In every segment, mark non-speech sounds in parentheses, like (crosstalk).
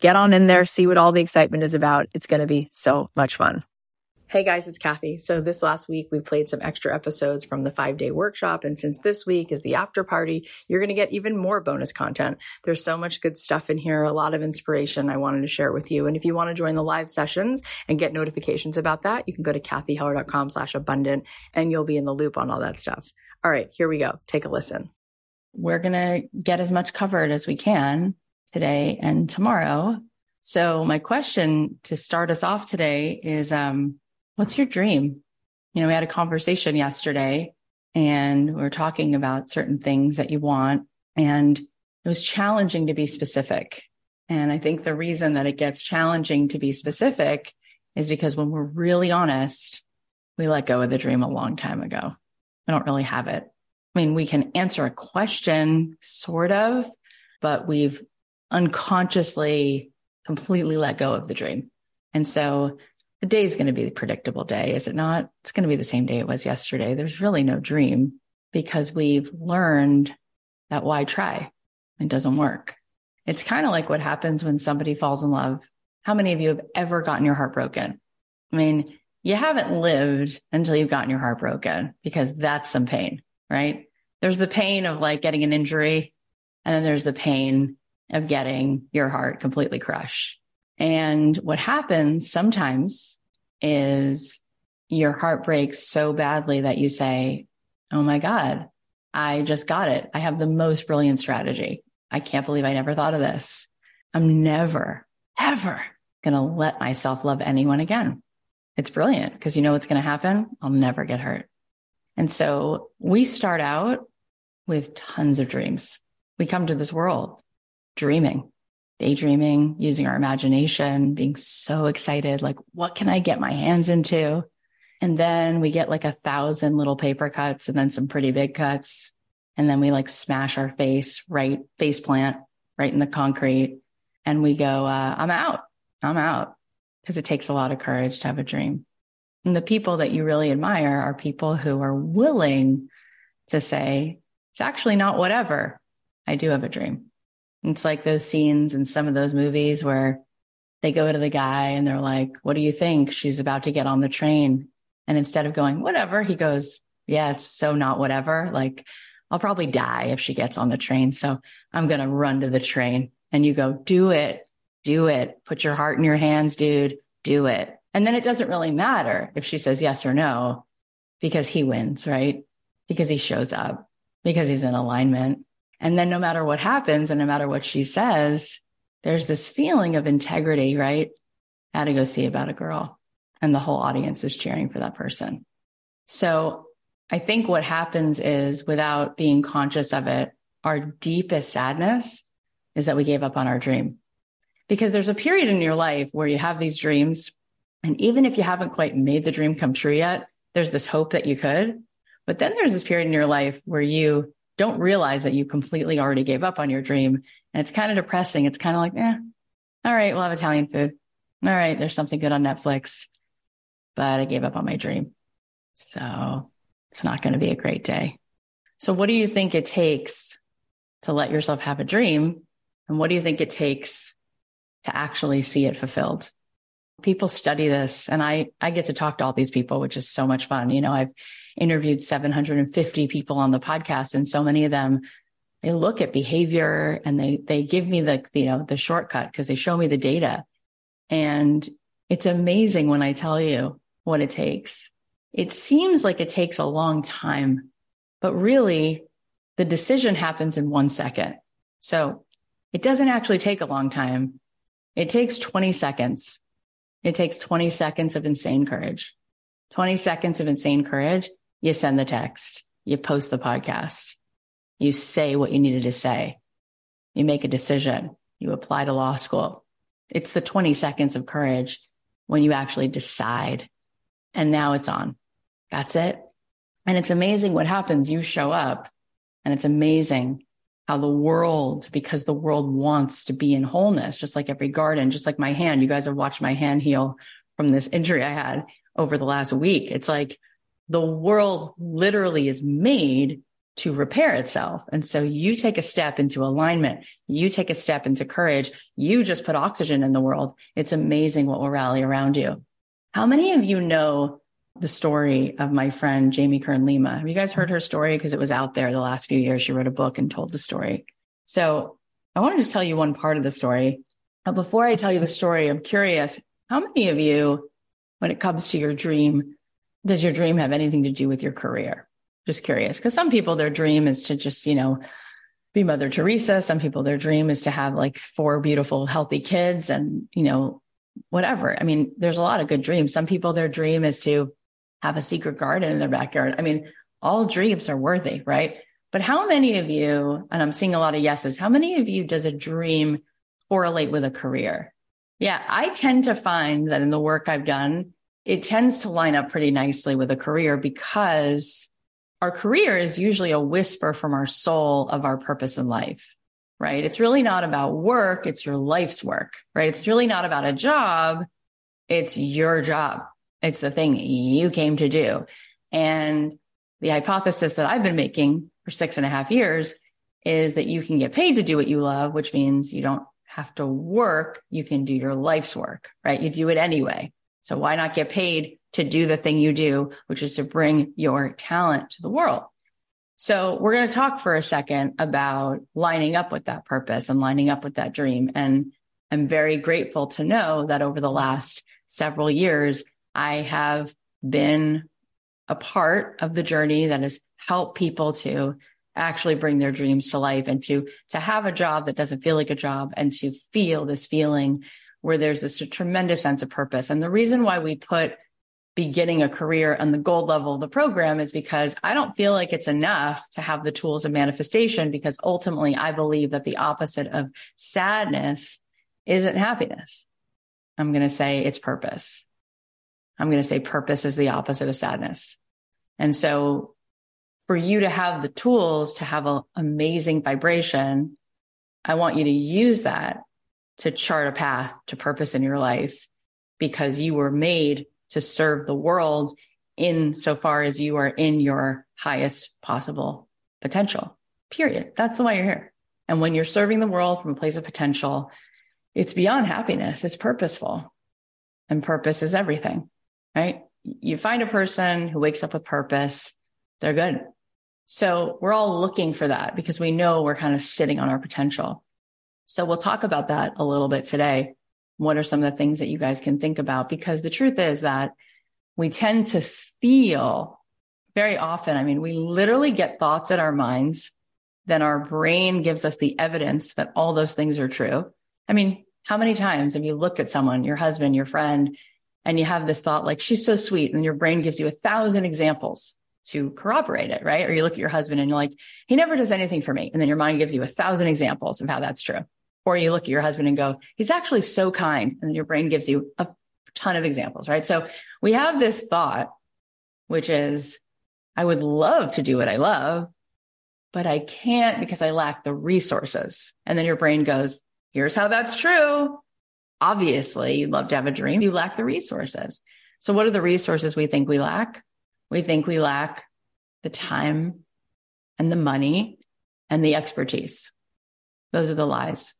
get on in there, see what all the excitement is about. It's going to be so much fun. Hey guys, it's Cathy. So this last week we played some extra episodes from the five day workshop. And since this week is the after party, you're going to get even more bonus content. There's so much good stuff in here, a lot of inspiration I wanted to share with you. And if you want to join the live sessions and get notifications about that, you can go to cathyheller.com slash abundant and you'll be in the loop on all that stuff. All right, here we go. Take a listen. We're going to get as much covered as we can today and tomorrow. So my question to start us off today is, um, what's your dream? You know, we had a conversation yesterday and we are talking about certain things that you want and it was challenging to be specific. And I think the reason that it gets challenging to be specific is because when we're really honest, we let go of the dream a long time ago. We don't really have it. I mean, we can answer a question sort of, but we've unconsciously completely let go of the dream. And so the day is going to be the predictable day, is it not? It's going to be the same day it was yesterday. There's really no dream because we've learned that why try? It doesn't work. It's kind of like what happens when somebody falls in love. How many of you have ever gotten your heart broken? I mean, you haven't lived until you've gotten your heart broken because that's some pain, right? There's the pain of like getting an injury. And then there's the pain of getting your heart completely crushed. And what happens sometimes is your heart breaks so badly that you say, Oh my God, I just got it. I have the most brilliant strategy. I can't believe I never thought of this. I'm never, ever going to let myself love anyone again. It's brilliant because you know what's going to happen? I'll never get hurt. And so we start out with tons of dreams. We come to this world dreaming, daydreaming, using our imagination, being so excited. Like, what can I get my hands into? And then we get like a thousand little paper cuts and then some pretty big cuts. And then we like smash our face right, face plant right in the concrete. And we go, uh, I'm out. I'm out. Because it takes a lot of courage to have a dream. And the people that you really admire are people who are willing to say, it's actually not whatever. I do have a dream. It's like those scenes in some of those movies where they go to the guy and they're like, what do you think? She's about to get on the train. And instead of going, whatever, he goes, yeah, it's so not whatever. Like, I'll probably die if she gets on the train. So I'm going to run to the train. And you go, do it, do it. Put your heart in your hands, dude. Do it. And then it doesn't really matter if she says yes or no because he wins, right? Because he shows up, because he's in alignment. And then no matter what happens and no matter what she says, there's this feeling of integrity, right? Had to go see about a girl and the whole audience is cheering for that person. So I think what happens is without being conscious of it, our deepest sadness is that we gave up on our dream. Because there's a period in your life where you have these dreams. And even if you haven't quite made the dream come true yet, there's this hope that you could. But then there's this period in your life where you don't realize that you completely already gave up on your dream. And it's kind of depressing. It's kind of like, eh, all right, we'll have Italian food. All right, there's something good on Netflix, but I gave up on my dream. So it's not going to be a great day. So, what do you think it takes to let yourself have a dream? And what do you think it takes to actually see it fulfilled? People study this, and I, I get to talk to all these people, which is so much fun. You know, I've interviewed 750 people on the podcast, and so many of them they look at behavior and they they give me the you know the shortcut because they show me the data and it's amazing when i tell you what it takes it seems like it takes a long time, but really the decision happens in one second. So it doesn't actually take a long time. It takes 20 seconds. It takes 20 seconds of insane courage. 20 seconds of insane courage. You send the text, you post the podcast, you say what you needed to say, you make a decision, you apply to law school. It's the 20 seconds of courage when you actually decide and now it's on. That's it. And it's amazing what happens. You show up and it's amazing how the world, because the world wants to be in wholeness, just like every garden, just like my hand. You guys have watched my hand heal from this injury I had over the last week. It's like the world literally is made to repair itself. And so you take a step into alignment. You take a step into courage. You just put oxygen in the world. It's amazing what will rally around you. How many of you know the story of my friend Jamie Kern Lima. Have you guys heard her story? Because it was out there the last few years. She wrote a book and told the story. So I wanted to tell you one part of the story. But before I tell you the story, I'm curious how many of you, when it comes to your dream, does your dream have anything to do with your career? Just curious. Because some people, their dream is to just, you know, be Mother Teresa. Some people, their dream is to have like four beautiful, healthy kids and, you know, whatever. I mean, there's a lot of good dreams. Some people, their dream is to have a secret garden in their backyard. I mean, all dreams are worthy, right? But how many of you, and I'm seeing a lot of yeses, how many of you does a dream correlate with a career? Yeah, I tend to find that in the work I've done, it tends to line up pretty nicely with a career because our career is usually a whisper from our soul of our purpose in life, right? It's really not about work. It's your life's work, right? It's really not about a job. It's your job. It's the thing you came to do. And the hypothesis that I've been making for six and a half years is that you can get paid to do what you love, which means you don't have to work. You can do your life's work, right? You do it anyway. So why not get paid to do the thing you do, which is to bring your talent to the world? So we're going to talk for a second about lining up with that purpose and lining up with that dream. And I'm very grateful to know that over the last several years, I have been a part of the journey that has helped people to actually bring their dreams to life and to to have a job that doesn't feel like a job and to feel this feeling where there's this tremendous sense of purpose. And the reason why we put beginning a career on the gold level of the program is because I don't feel like it's enough to have the tools of manifestation because ultimately I believe that the opposite of sadness isn't happiness. I'm going to say it's purpose. I'm going to say purpose is the opposite of sadness. And so for you to have the tools to have an amazing vibration, I want you to use that to chart a path to purpose in your life because you were made to serve the world in so far as you are in your highest possible potential. Period. That's the why you're here. And when you're serving the world from a place of potential, it's beyond happiness. It's purposeful and purpose is everything, right? You find a person who wakes up with purpose, they're good. So we're all looking for that because we know we're kind of sitting on our potential. So we'll talk about that a little bit today. What are some of the things that you guys can think about? Because the truth is that we tend to feel very often. I mean, we literally get thoughts in our minds, then our brain gives us the evidence that all those things are true. I mean, how many times have you looked at someone, your husband, your friend, and you have this thought like, she's so sweet, and your brain gives you a thousand examples to corroborate it, right? Or you look at your husband and you're like, he never does anything for me. And then your mind gives you a thousand examples of how that's true. Or you look at your husband and go, he's actually so kind. And then your brain gives you a ton of examples, right? So we have this thought, which is, I would love to do what I love, but I can't because I lack the resources. And then your brain goes, here's how that's true. Obviously, you'd love to have a dream. You lack the resources. So what are the resources we think we lack? We think we lack the time and the money and the expertise. Those are the lies.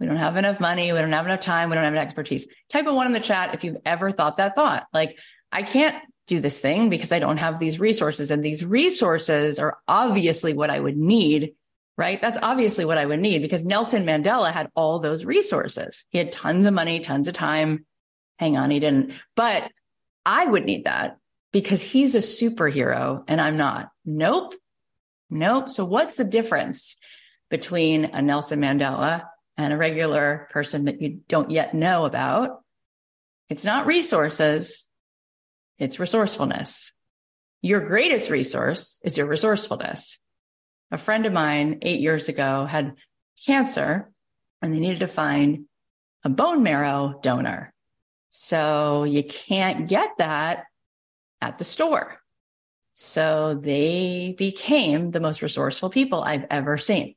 We don't have enough money. We don't have enough time. We don't have enough expertise. Type a one in the chat if you've ever thought that thought. Like, I can't do this thing because I don't have these resources. And these resources are obviously what I would need, right? That's obviously what I would need because Nelson Mandela had all those resources. He had tons of money, tons of time. Hang on, he didn't. But I would need that because he's a superhero and I'm not. Nope. Nope. So what's the difference between a Nelson Mandela and a regular person that you don't yet know about? It's not resources. It's resourcefulness. Your greatest resource is your resourcefulness. A friend of mine eight years ago had cancer and they needed to find a bone marrow donor. So you can't get that at the store. So they became the most resourceful people I've ever seen.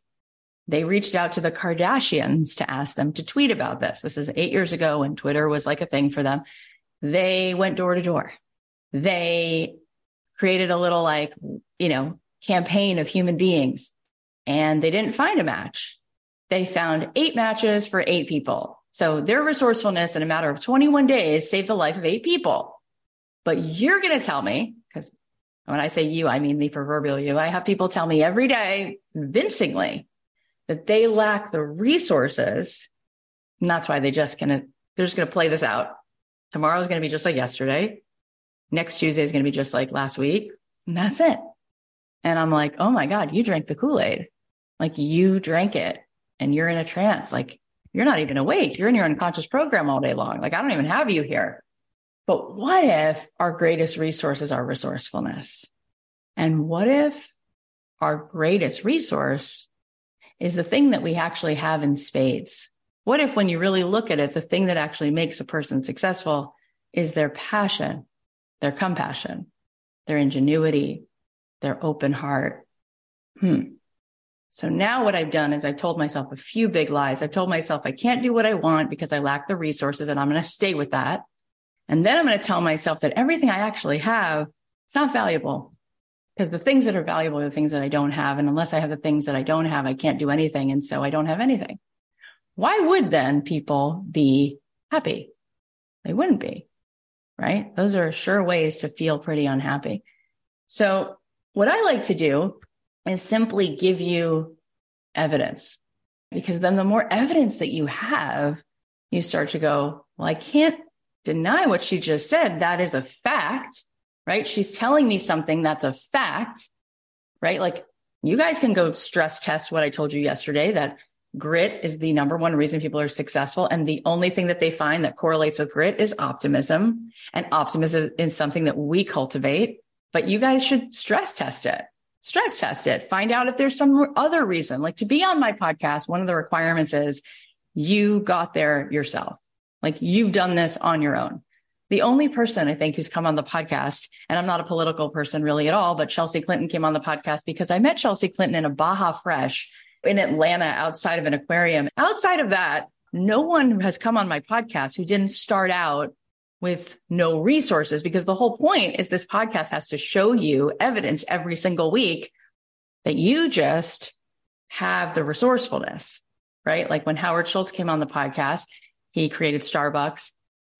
They reached out to the Kardashians to ask them to tweet about this. This is eight years ago when Twitter was like a thing for them. They went door to door. They created a little like, you know, campaign of human beings and they didn't find a match. They found eight matches for eight people. So their resourcefulness in a matter of 21 days saved the life of eight people. But you're going to tell me, because when I say you, I mean the proverbial you. I have people tell me every day, convincingly, that they lack the resources. And that's why they just gonna, they're just going to play this out. Tomorrow is going to be just like yesterday. Next Tuesday is going to be just like last week. And that's it. And I'm like, oh my God, you drank the Kool Aid. Like you drank it and you're in a trance. Like you're not even awake. You're in your unconscious program all day long. Like I don't even have you here. But what if our greatest resource is our resourcefulness? And what if our greatest resource is the thing that we actually have in spades? What if, when you really look at it, the thing that actually makes a person successful is their passion, their compassion, their ingenuity, their open heart? Hmm. So now what I've done is I've told myself a few big lies. I've told myself I can't do what I want because I lack the resources and I'm going to stay with that. And then I'm going to tell myself that everything I actually have, it's not valuable because the things that are valuable are the things that I don't have. And unless I have the things that I don't have, I can't do anything. And so I don't have anything. Why would then people be happy? They wouldn't be, right? Those are sure ways to feel pretty unhappy. So what I like to do is simply give you evidence because then the more evidence that you have, you start to go, well, I can't deny what she just said. That is a fact, right? She's telling me something that's a fact, right? Like you guys can go stress test what I told you yesterday that grit is the number one reason people are successful. And the only thing that they find that correlates with grit is optimism. And optimism is something that we cultivate, but you guys should stress test it. Stress test it. Find out if there's some other reason. Like to be on my podcast, one of the requirements is you got there yourself. Like you've done this on your own. The only person I think who's come on the podcast, and I'm not a political person really at all, but Chelsea Clinton came on the podcast because I met Chelsea Clinton in a Baja Fresh in Atlanta outside of an aquarium. Outside of that, no one has come on my podcast who didn't start out with no resources because the whole point is this podcast has to show you evidence every single week that you just have the resourcefulness, right? Like when Howard Schultz came on the podcast, he created Starbucks.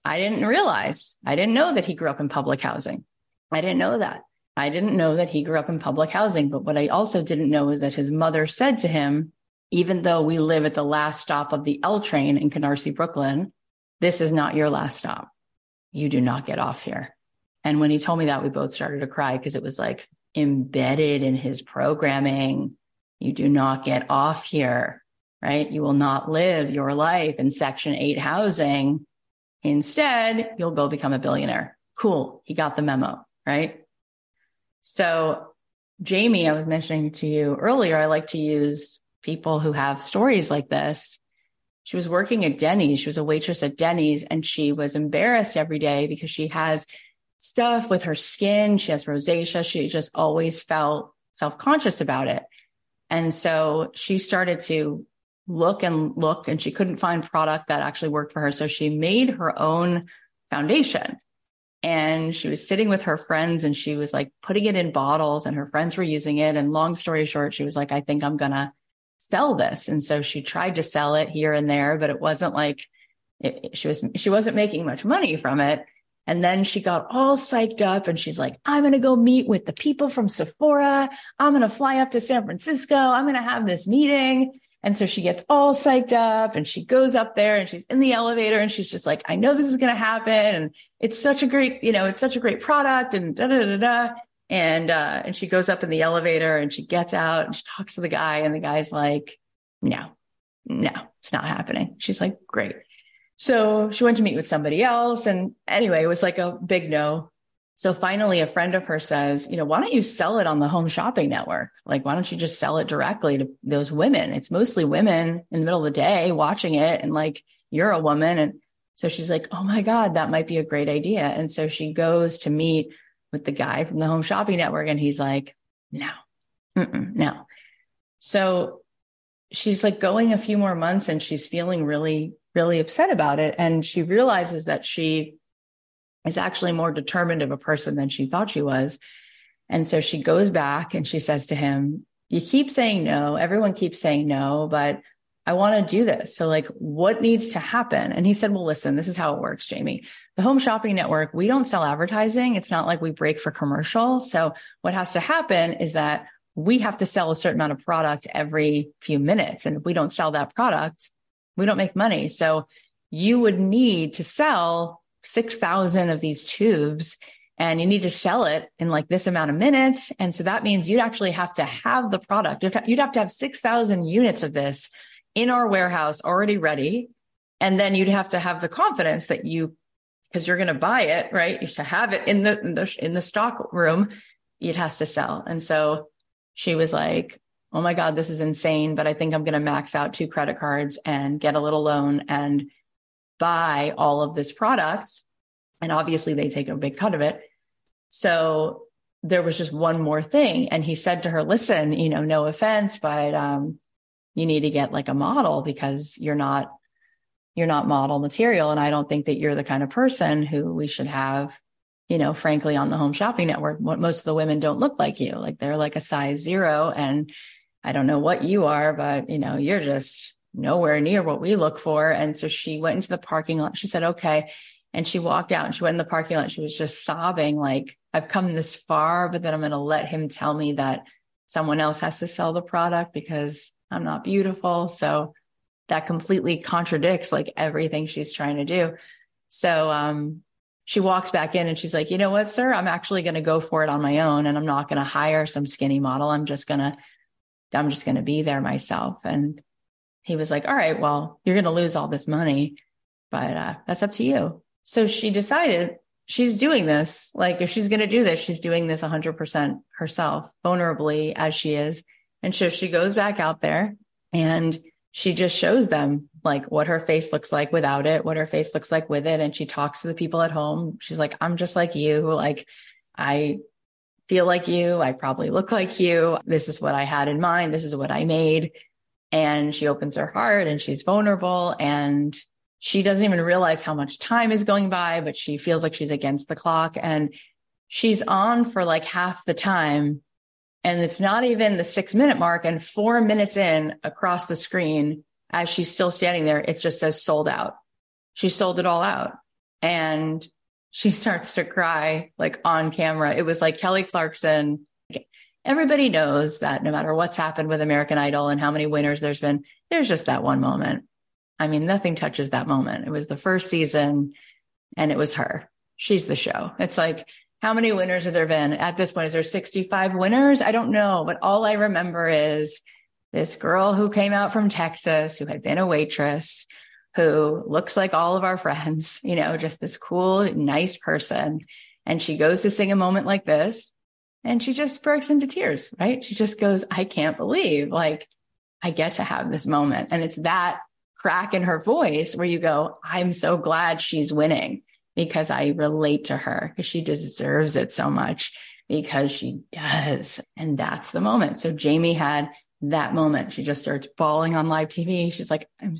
I didn't realize, I didn't know that he grew up in public housing. I didn't know that. I didn't know that he grew up in public housing. But what I also didn't know is that his mother said to him, even though we live at the last stop of the L train in Canarsie, Brooklyn, this is not your last stop. You do not get off here. And when he told me that, we both started to cry because it was like embedded in his programming. You do not get off here, right? You will not live your life in Section 8 housing. Instead, you'll go become a billionaire. Cool. He got the memo, right? So, Jamie, I was mentioning to you earlier, I like to use people who have stories like this. She was working at Denny's. She was a waitress at Denny's and she was embarrassed every day because she has stuff with her skin. She has rosacea. She just always felt self conscious about it. And so she started to look and look and she couldn't find product that actually worked for her. So she made her own foundation and she was sitting with her friends and she was like putting it in bottles and her friends were using it. And long story short, she was like, I think I'm going to sell this. And so she tried to sell it here and there, but it wasn't like it, she was, she wasn't making much money from it. And then she got all psyched up and she's like, I'm going to go meet with the people from Sephora. I'm going to fly up to San Francisco. I'm going to have this meeting. And so she gets all psyched up and she goes up there and she's in the elevator and she's just like, I know this is going to happen. And it's such a great, you know, it's such a great product and da da da da. And, uh, and she goes up in the elevator and she gets out and she talks to the guy and the guy's like, no, no, it's not happening. She's like, great. So she went to meet with somebody else. And anyway, it was like a big no. So finally, a friend of hers says, you know, why don't you sell it on the home shopping network? Like, why don't you just sell it directly to those women? It's mostly women in the middle of the day watching it. And like, you're a woman. And so she's like, oh my God, that might be a great idea. And so she goes to meet with the guy from the home shopping network. And he's like, no, no. So she's like going a few more months and she's feeling really, really upset about it. And she realizes that she is actually more determined of a person than she thought she was. And so she goes back and she says to him, You keep saying no. Everyone keeps saying no, but I want to do this. So, like, what needs to happen? And he said, Well, listen, this is how it works, Jamie. The home shopping network, we don't sell advertising. It's not like we break for commercial. So, what has to happen is that we have to sell a certain amount of product every few minutes. And if we don't sell that product, we don't make money. So, you would need to sell 6,000 of these tubes and you need to sell it in like this amount of minutes. And so that means you'd actually have to have the product. You'd have to have 6,000 units of this in our warehouse already ready. And then you'd have to have the confidence that you, because you're going to buy it, right? You should have it in the, in the, in the stock room. It has to sell. And so she was like, Oh my God, this is insane, but I think I'm going to max out two credit cards and get a little loan and buy all of this product. And obviously they take a big cut of it. So there was just one more thing. And he said to her, listen, you know, no offense, but, um, you need to get like a model because you're not, you're not model material. And I don't think that you're the kind of person who we should have, you know, frankly, on the home shopping network. What most of the women don't look like you. Like they're like a size zero. And I don't know what you are, but you know, you're just nowhere near what we look for. And so she went into the parking lot. She said, okay. And she walked out and she went in the parking lot. She was just sobbing, like, I've come this far, but then I'm going to let him tell me that someone else has to sell the product because I'm not beautiful. So that completely contradicts like everything she's trying to do. So, um, she walks back in and she's like, you know what, sir, I'm actually going to go for it on my own and I'm not going to hire some skinny model. I'm just going to, I'm just going to be there myself. And he was like, all right, well, you're going to lose all this money, but uh, that's up to you. So she decided she's doing this. Like, if she's going to do this, she's doing this 100% herself, vulnerably as she is. And so she goes back out there and she just shows them like what her face looks like without it, what her face looks like with it. And she talks to the people at home. She's like, I'm just like you. Like, I feel like you. I probably look like you. This is what I had in mind. This is what I made and she opens her heart and she's vulnerable and she doesn't even realize how much time is going by, but she feels like she's against the clock and she's on for like half the time. And it's not even the six minute mark. And four minutes in across the screen, as she's still standing there, it just says sold out. she sold it all out. And she (laughs) starts to cry like on camera. It was like Kelly Clarkson. Everybody knows that no matter what's happened with American Idol and how many winners there's been, there's just that one moment. I mean, nothing touches that moment. It was the first season and it was her. She's the show. It's like, how many winners have there been at this point? Is there 65 winners? I don't know, but all I remember is this girl who came out from Texas who had been a waitress who looks like all of our friends, (laughs) you know, just this cool, nice person. And she goes to sing a moment like this and she just breaks into tears, right? She just goes, I can't believe like I get to have this moment. And it's that crack in her voice where you go, I'm so glad she's winning because I relate to her because she deserves it so much because she does. And that's the moment. So Jamie had that moment. She just starts bawling on live TV. She's like, I'm,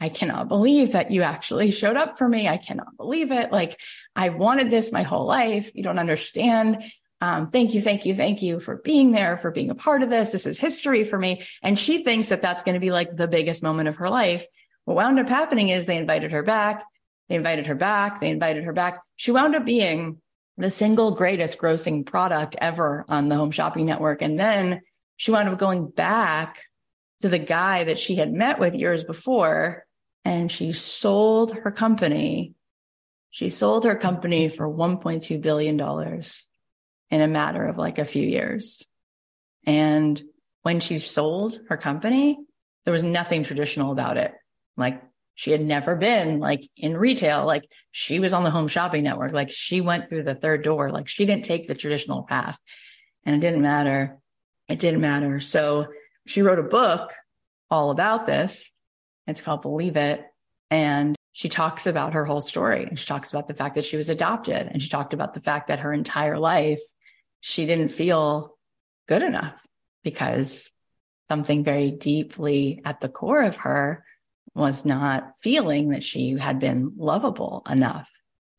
I cannot believe that you actually showed up for me. I cannot believe it. Like I wanted this my whole life. You don't understand. Um, thank you, thank you, thank you for being there, for being a part of this. This is history for me. And she thinks that that's going to be like the biggest moment of her life. What wound up happening is they invited her back. They invited her back. They invited her back. She wound up being the single greatest grossing product ever on the home shopping network. And then she wound up going back to the guy that she had met with years before and she sold her company. She sold her company for $1.2 billion in a matter of like a few years. And when she sold her company, there was nothing traditional about it. Like she had never been like in retail. Like she was on the home shopping network. Like she went through the third door. Like she didn't take the traditional path and it didn't matter it didn't matter. So she wrote a book all about this. It's called Believe It. And she talks about her whole story and she talks about the fact that she was adopted and she talked about the fact that her entire life she didn't feel good enough because something very deeply at the core of her was not feeling that she had been lovable enough.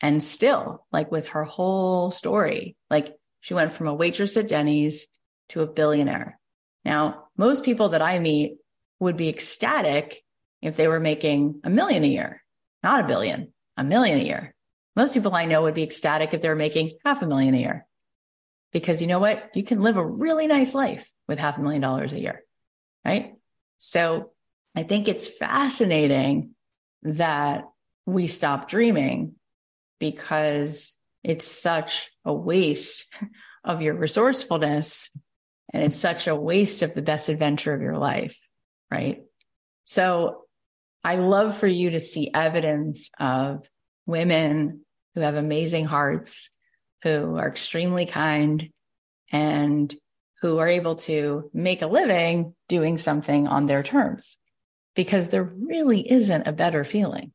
And still, like with her whole story, like she went from a waitress at Denny's to a billionaire. Now, most people that I meet would be ecstatic if they were making a million a year, not a billion, a million a year. Most people I know would be ecstatic if they were making half a million a year. Because you know what? You can live a really nice life with half a million dollars a year, right? So I think it's fascinating that we stop dreaming because it's such a waste of your resourcefulness and it's such a waste of the best adventure of your life. Right. So I love for you to see evidence of women who have amazing hearts, who are extremely kind and who are able to make a living doing something on their terms because there really isn't a better feeling.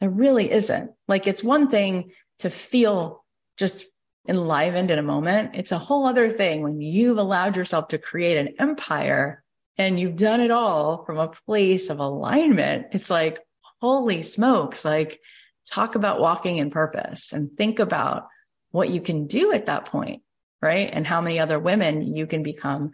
There really isn't. Like it's one thing to feel just enlivened in a moment. It's a whole other thing when you've allowed yourself to create an empire and you've done it all from a place of alignment. It's like, holy smokes, like talk about walking in purpose and think about what you can do at that point, right? And how many other women you can become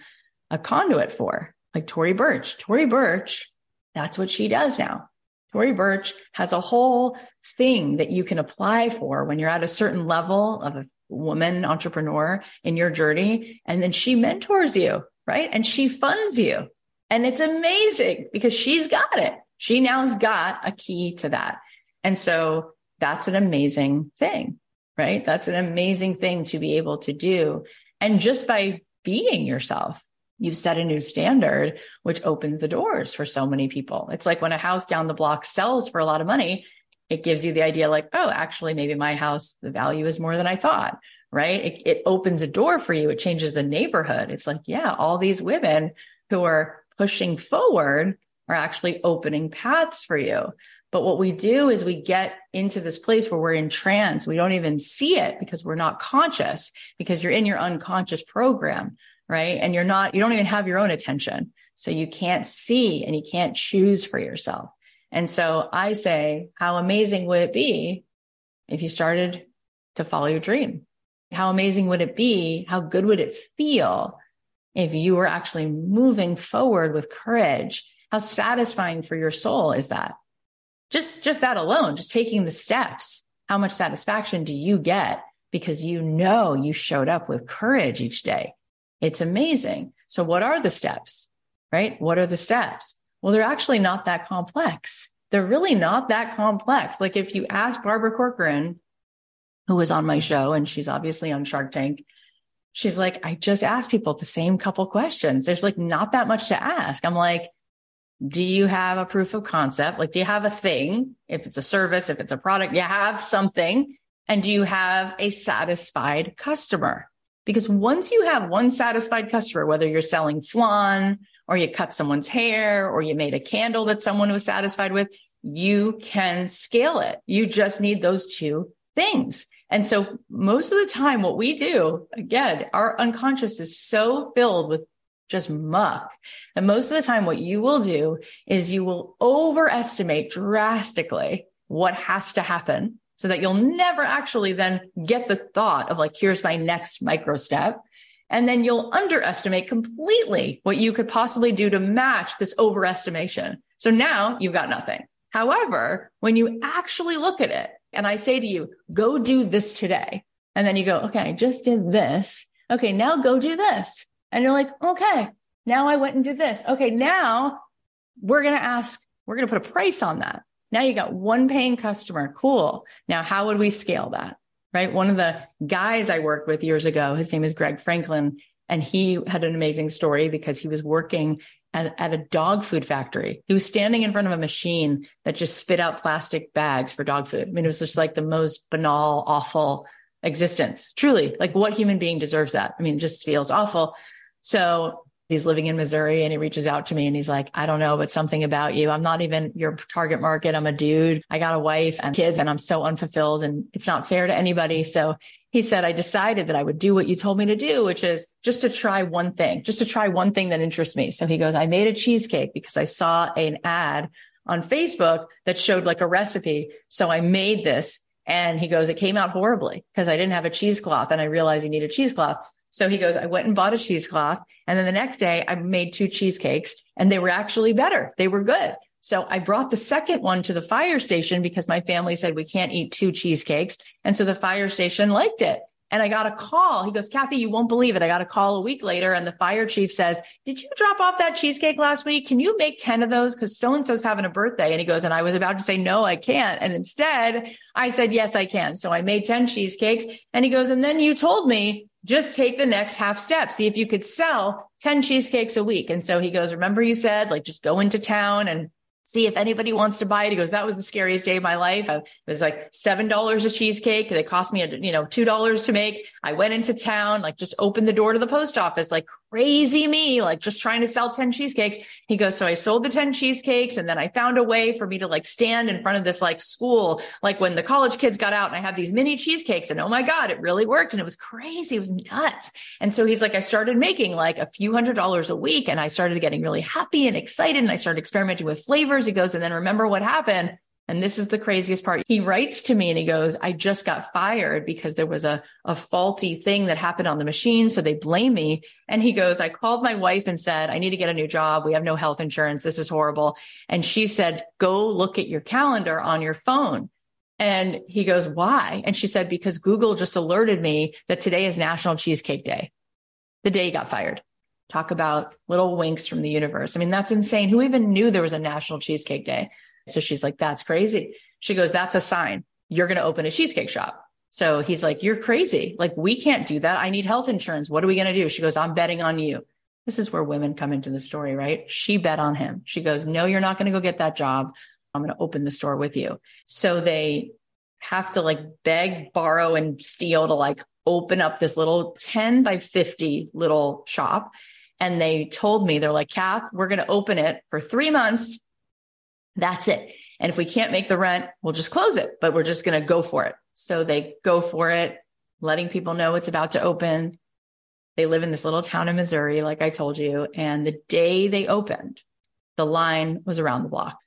a conduit for, like Tory Burch. Tory Burch, that's what she does now. Tory Burch has a whole thing that you can apply for when you're at a certain level of a woman entrepreneur in your journey. And then she mentors you, right? And she funds you. And it's amazing because she's got it. She now's got a key to that. And so that's an amazing thing, right? That's an amazing thing to be able to do. And just by being yourself, you've set a new standard, which opens the doors for so many people. It's like when a house down the block sells for a lot of money, it gives you the idea like, oh, actually, maybe my house, the value is more than I thought, right? It, it opens a door for you. It changes the neighborhood. It's like, yeah, all these women who are pushing forward are actually opening paths for you. But what we do is we get into this place where we're in trance. We don't even see it because we're not conscious because you're in your unconscious program, right? And you're not, you don't even have your own attention. So you can't see and you can't choose for yourself. And so I say, how amazing would it be if you started to follow your dream? How amazing would it be? How good would it feel if you were actually moving forward with courage? How satisfying for your soul is that? just, just that alone, just taking the steps, how much satisfaction do you get? Because you know you showed up with courage each day. It's amazing. So what are the steps, right? What are the steps? Well, they're actually not that complex. They're really not that complex. Like if you ask Barbara Corcoran, who was on my show and she's obviously on Shark Tank, she's like, I just asked people the same couple questions. There's like not that much to ask. I'm like, do you have a proof of concept? Like, do you have a thing? If it's a service, if it's a product, you have something. And do you have a satisfied customer? Because once you have one satisfied customer, whether you're selling flan or you cut someone's hair or you made a candle that someone was satisfied with, you can scale it. You just need those two things. And so most of the time, what we do, again, our unconscious is so filled with just muck. And most of the time, what you will do is you will overestimate drastically what has to happen so that you'll never actually then get the thought of like, here's my next micro step. And then you'll underestimate completely what you could possibly do to match this overestimation. So now you've got nothing. However, when you actually look at it and I say to you, go do this today. And then you go, okay, I just did this. Okay. Now go do this. And you're like, okay, now I went and did this. Okay. Now we're going to ask, we're going to put a price on that. Now you got one paying customer. Cool. Now, how would we scale that? Right. One of the guys I worked with years ago, his name is Greg Franklin, and he had an amazing story because he was working at, at, a dog food factory. He was standing in front of a machine that just spit out plastic bags for dog food. I mean, it was just like the most banal, awful existence. Truly, like what human being deserves that? I mean, it just feels awful. So he's living in Missouri and he reaches out to me and he's like, I don't know, but something about you. I'm not even your target market. I'm a dude. I got a wife and kids and I'm so unfulfilled and it's not fair to anybody. So he said, I decided that I would do what you told me to do, which is just to try one thing, just to try one thing that interests me. So he goes, I made a cheesecake because I saw an ad on Facebook that showed like a recipe. So I made this and he goes, it came out horribly because I didn't have a cheesecloth and I realized he needed cheesecloth. So he goes, I went and bought a cheesecloth. And then the next day I made two cheesecakes and they were actually better. They were good. So I brought the second one to the fire station because my family said we can't eat two cheesecakes. And so the fire station liked it. And I got a call. He goes, Cathy, you won't believe it. I got a call a week later and the fire chief says, did you drop off that cheesecake last week? Can you make 10 of those? Cause so-and-so's having a birthday. And he goes, and I was about to say, no, I can't. And instead I said, yes, I can. So I made 10 cheesecakes and he goes, and then you told me just take the next half step. See if you could sell 10 cheesecakes a week. And so he goes, remember you said like just go into town and see if anybody wants to buy it. He goes, that was the scariest day of my life. I, it was like $7 a cheesecake. They cost me, you know, $2 to make. I went into town, like just opened the door to the post office, like crazy me, like just trying to sell 10 cheesecakes. He goes, so I sold the 10 cheesecakes and then I found a way for me to like stand in front of this like school, like when the college kids got out and I had these mini cheesecakes and oh my God, it really worked. And it was crazy. It was nuts. And so he's like, I started making like a few hundred dollars a week and I started getting really happy and excited and I started experimenting with flavors he goes, and then remember what happened. And this is the craziest part. He writes to me and he goes, I just got fired because there was a, a faulty thing that happened on the machine. So they blame me. And he goes, I called my wife and said, I need to get a new job. We have no health insurance. This is horrible. And she said, go look at your calendar on your phone. And he goes, why? And she said, because Google just alerted me that today is National Cheesecake Day, the day he got fired talk about little winks from the universe. I mean, that's insane. Who even knew there was a National Cheesecake Day? So she's like, that's crazy. She goes, that's a sign. You're going to open a cheesecake shop. So he's like, you're crazy. Like, we can't do that. I need health insurance. What are we going to do? She goes, I'm betting on you. This is where women come into the story, right? She bet on him. She goes, no, you're not going to go get that job. I'm going to open the store with you. So they have to like beg, borrow, and steal to like open up this little 10 by 50 little shop. And they told me, they're like, Cath, we're going to open it for three months. That's it. And if we can't make the rent, we'll just close it, but we're just going to go for it. So they go for it, letting people know it's about to open. They live in this little town in Missouri, like I told you. And the day they opened, the line was around the block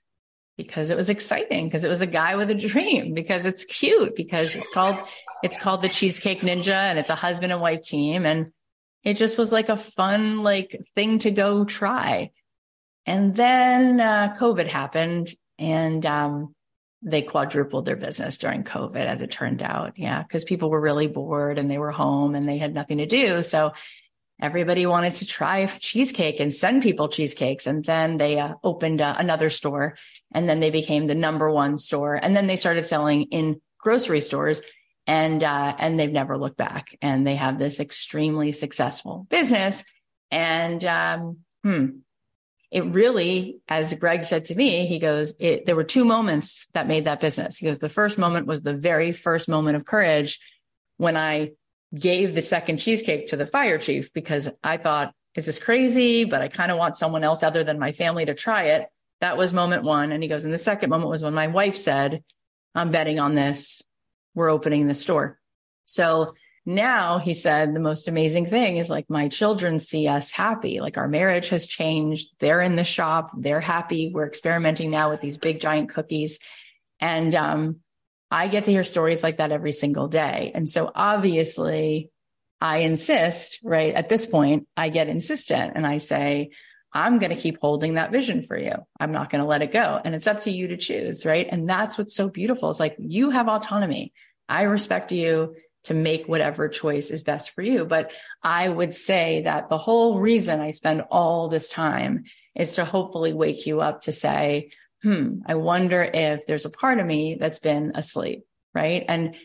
because it was exciting, because it was a guy with a dream, because it's cute, because it's called, it's called the Cheesecake Ninja and it's a husband and wife team. And it just was like a fun like thing to go try. And then uh, COVID happened, and um, they quadrupled their business during COVID, as it turned out. Yeah. Cause people were really bored and they were home and they had nothing to do. So everybody wanted to try cheesecake and send people cheesecakes. And then they uh, opened uh, another store and then they became the number one store. And then they started selling in grocery stores and, uh, and they've never looked back and they have this extremely successful business. And, um, hmm, it really, as Greg said to me, he goes, it, there were two moments that made that business. He goes, the first moment was the very first moment of courage when I gave the second cheesecake to the fire chief because I thought, is this crazy? But I kind of want someone else other than my family to try it. That was moment one. And he goes, and the second moment was when my wife said, I'm betting on this. We're opening the store. So now he said the most amazing thing is like my children see us happy. Like our marriage has changed. They're in the shop. They're happy. We're experimenting now with these big giant cookies. And um, i get to hear stories like that every single day. And so obviously i insist right at this point i get insistent and i say i'm going to keep holding that vision for you. I'm not going to let it go. And it's up to you to choose right? And that's what's so beautiful. It's like you have autonomy. I respect you to make whatever choice is best for you. But I would say that the whole reason I spend all this time is to hopefully wake you up to say, hmm, I wonder if there's a part of me that's been asleep. Right. And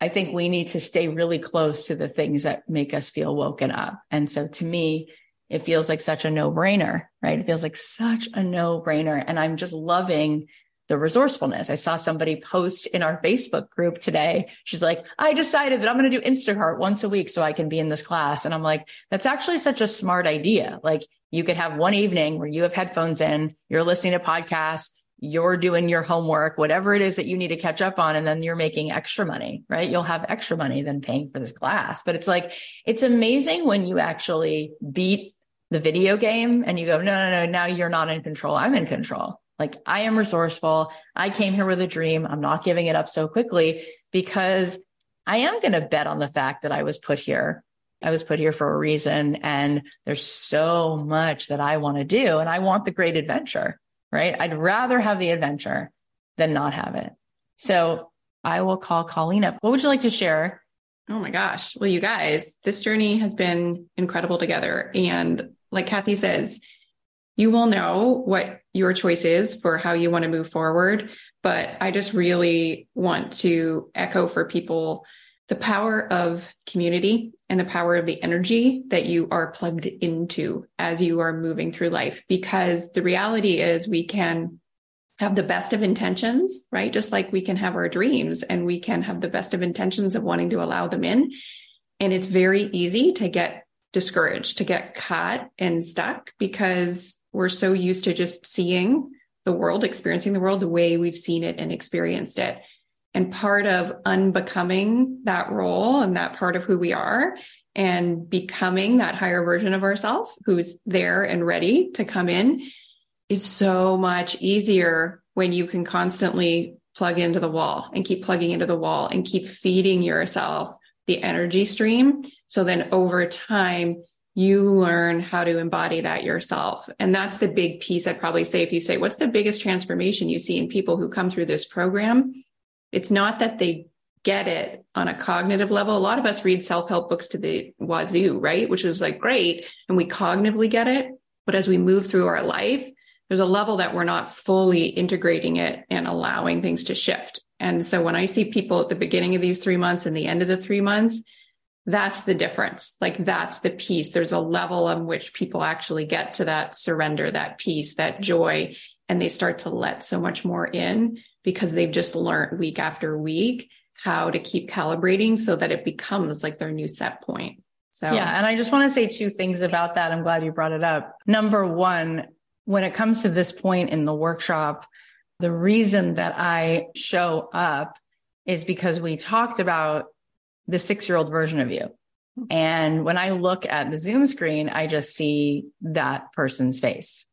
I think we need to stay really close to the things that make us feel woken up. And so to me, it feels like such a no brainer, right? It feels like such a no brainer. And I'm just loving the resourcefulness. I saw somebody post in our Facebook group today. She's like, I decided that I'm going to do Instacart once a week so I can be in this class. And I'm like, that's actually such a smart idea. Like you could have one evening where you have headphones in, you're listening to podcasts, you're doing your homework, whatever it is that you need to catch up on. And then you're making extra money, right? You'll have extra money than paying for this class. But it's like, it's amazing when you actually beat the video game and you go, no, no, no, now you're not in control. I'm in control. Like I am resourceful. I came here with a dream. I'm not giving it up so quickly because I am going to bet on the fact that I was put here. I was put here for a reason. And there's so much that I want to do. And I want the great adventure, right? I'd rather have the adventure than not have it. So I will call Colleen up. What would you like to share? Oh my gosh. Well, you guys, this journey has been incredible together. And like Cathy says, you will know what your choice is for how you want to move forward. But I just really want to echo for people the power of community and the power of the energy that you are plugged into as you are moving through life. Because the reality is we can have the best of intentions, right? Just like we can have our dreams and we can have the best of intentions of wanting to allow them in. And it's very easy to get discouraged, to get caught and stuck because we're so used to just seeing the world, experiencing the world the way we've seen it and experienced it. And part of unbecoming that role and that part of who we are and becoming that higher version of ourselves who's there and ready to come in is so much easier when you can constantly plug into the wall and keep plugging into the wall and keep feeding yourself the energy stream. So then over time, you learn how to embody that yourself. And that's the big piece I'd probably say if you say, what's the biggest transformation you see in people who come through this program? It's not that they get it on a cognitive level. A lot of us read self help books to the wazoo, right? Which is like great. And we cognitively get it. But as we move through our life, there's a level that we're not fully integrating it and allowing things to shift. And so when I see people at the beginning of these three months and the end of the three months, that's the difference. Like that's the piece. There's a level on which people actually get to that surrender, that peace, that joy, and they start to let so much more in because they've just learned week after week how to keep calibrating so that it becomes like their new set point. So, yeah. And I just want to say two things about that. I'm glad you brought it up. Number one, when it comes to this point in the workshop, the reason that I show up is because we talked about the six year old version of you. Hmm. And when I look at the Zoom screen, I just see that person's face,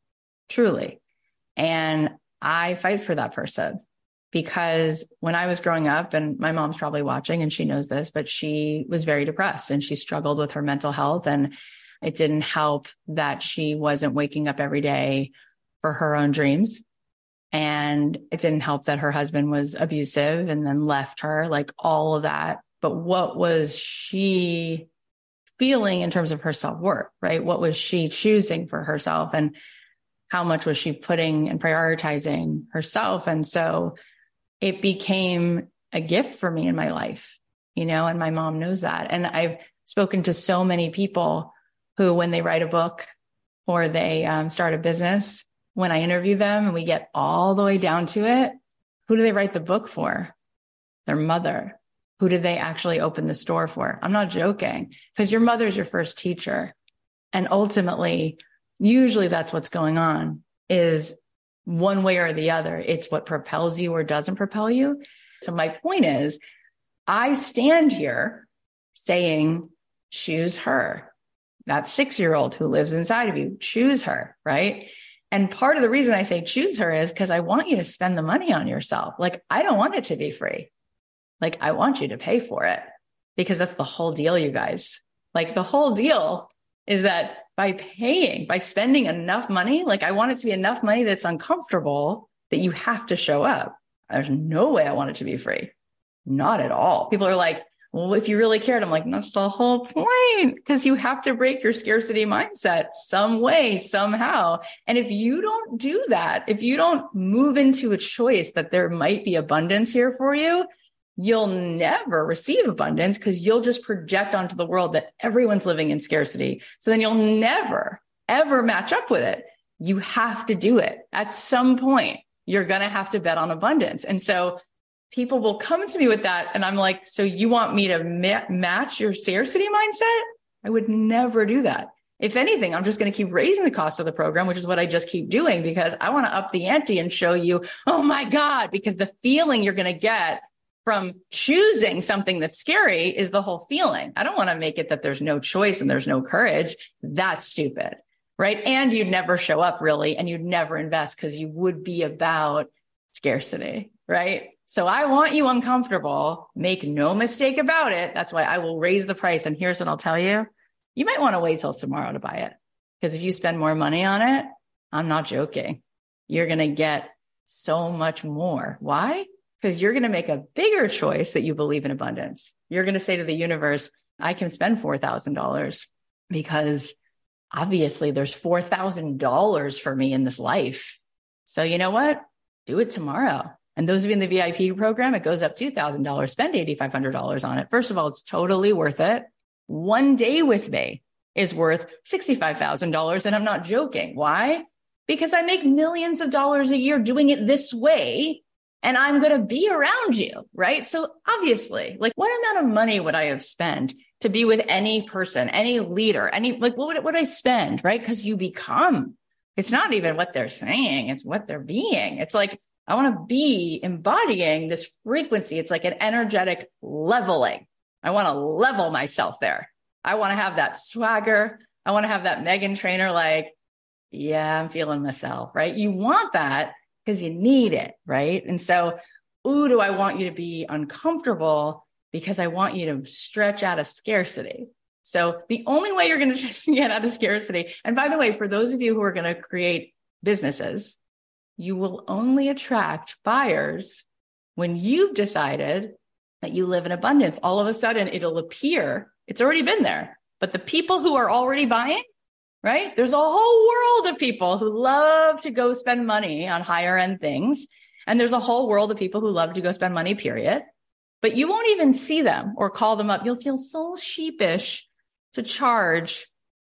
truly. And I fight for that person because when I was growing up, and my mom's probably watching and she knows this, but she was very depressed and she struggled with her mental health. And it didn't help that she wasn't waking up every day for her own dreams And it didn't help that her husband was abusive and then left her, like all of that. But what was she feeling in terms of her self worth, right? What was she choosing for herself? And how much was she putting and prioritizing herself? And so it became a gift for me in my life, you know, and my mom knows that. And I've spoken to so many people who, when they write a book or they um, start a business, when I interview them and we get all the way down to it, who do they write the book for? Their mother. Who did they actually open the store for? I'm not joking because your mother's your first teacher. And ultimately, usually that's what's going on is one way or the other. It's what propels you or doesn't propel you. So my point is, I stand here saying, choose her. That six year old who lives inside of you, choose her, right? And part of the reason I say choose her is because I want you to spend the money on yourself. Like, I don't want it to be free. Like, I want you to pay for it because that's the whole deal, you guys. Like, the whole deal is that by paying, by spending enough money, like, I want it to be enough money that's uncomfortable that you have to show up. There's no way I want it to be free. Not at all. People are like, well, if you really cared, I'm like, that's the whole point because you have to break your scarcity mindset some way, somehow. And if you don't do that, if you don't move into a choice that there might be abundance here for you, you'll never receive abundance because you'll just project onto the world that everyone's living in scarcity. So then you'll never, ever match up with it. You have to do it at some point. You're going to have to bet on abundance. And so people will come to me with that. And I'm like, so you want me to ma- match your scarcity mindset? I would never do that. If anything, I'm just going to keep raising the cost of the program, which is what I just keep doing because I want to up the ante and show you, oh my God, because the feeling you're going to get from choosing something that's scary is the whole feeling. I don't want to make it that there's no choice and there's no courage. That's stupid. Right. And you'd never show up really, and you'd never invest because you would be about scarcity. Right. So I want you uncomfortable. Make no mistake about it. That's why I will raise the price. And here's what I'll tell you. You might want to wait till tomorrow to buy it. Because if you spend more money on it, I'm not joking. You're going to get so much more. Why? Because you're going to make a bigger choice that you believe in abundance. You're going to say to the universe, I can spend $4,000 because obviously there's $4,000 for me in this life. So you know what? Do it tomorrow. And those of you in the VIP program, it goes up $2,000. Spend $8,500 on it. First of all, it's totally worth it. One day with me is worth $65,000. And I'm not joking. Why? Because I make millions of dollars a year doing it this way. And I'm going to be around you, right? So obviously, like what amount of money would I have spent to be with any person, any leader, any, like what would, would I spend, right? Because you become, it's not even what they're saying. It's what they're being. It's like, I want to be embodying this frequency. It's like an energetic leveling. I want to level myself there. I want to have that swagger. I want to have that Meghan Trainor like, yeah, I'm feeling myself, right? You want that because you need it, right? And so, ooh, do I want you to be uncomfortable because I want you to stretch out of scarcity. So the only way you're going (laughs) to get out of scarcity, and by the way, for those of you who are going to create businesses, you will only attract buyers when you've decided that you live in abundance. All of a sudden, it'll appear it's already been there. But the people who are already buying, right? There's a whole world of people who love to go spend money on higher end things. And there's a whole world of people who love to go spend money, period. But you won't even see them or call them up. You'll feel so sheepish to charge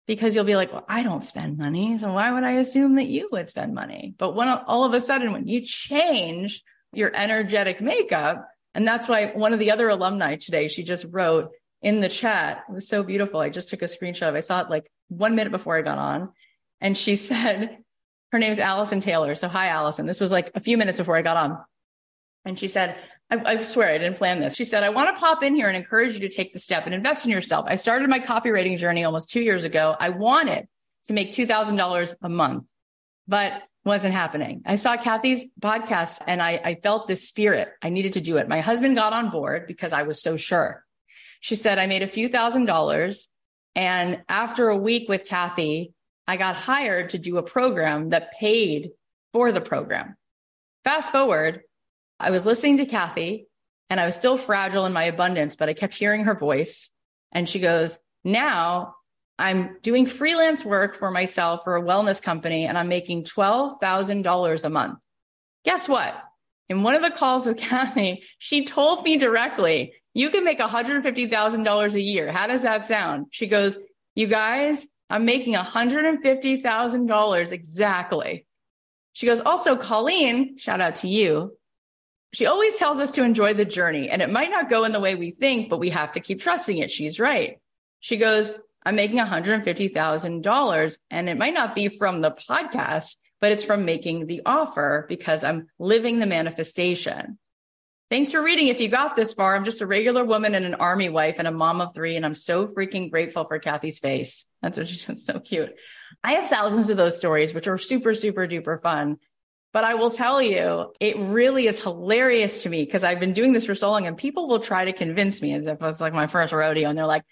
because you'll be like, well, I don't spend money. So why would I assume that you would spend money? But when all of a sudden, when you change your energetic makeup, and that's why one of the other alumni today, she just wrote in the chat, it was so beautiful. I just took a screenshot of. I saw it like one minute before I got on. And she (laughs) said, her name is Allison Taylor. So hi, Allison. This was like a few minutes before I got on. And she said, I, I, swear I didn't plan this. She said, I want to pop in here and encourage you to take the step and invest in yourself. I started my copywriting journey almost two years ago. I wanted to make $2,000 a month, but wasn't happening. I saw Cathy's podcast and I, I felt this spirit. I needed to do it. My husband got on board because I was so sure. She said, I made a few thousand dollars. And after a week with Cathy, I got hired to do a program that paid for the program. Fast forward, I was listening to Cathy and I was still fragile in my abundance, but I kept hearing her voice. And she goes, Now I'm doing freelance work for myself for a wellness company and I'm making $12,000 a month. Guess what? In one of the calls with (laughs) Cathy, she told me directly, you can make $150,000 a year. How does that sound? She goes, you guys, I'm making $150,000 exactly. She goes, also, Colleen, shout out to you. She always tells us to enjoy the journey and it might not go in the way we think, but we have to keep trusting it. She's right. She goes, I'm making $150,000 and it might not be from the podcast, but it's from making the offer because I'm living the manifestation. Thanks for reading. If you got this far, I'm just a regular woman and an army wife and a mom of three. And I'm so freaking grateful for Cathy's face. That's what she's (laughs) so cute. I have thousands of those stories, which are super, super duper fun. But I will tell you, it really is hilarious to me because I've been doing this for so long and people will try to convince me as if it was like my first rodeo. And they're like,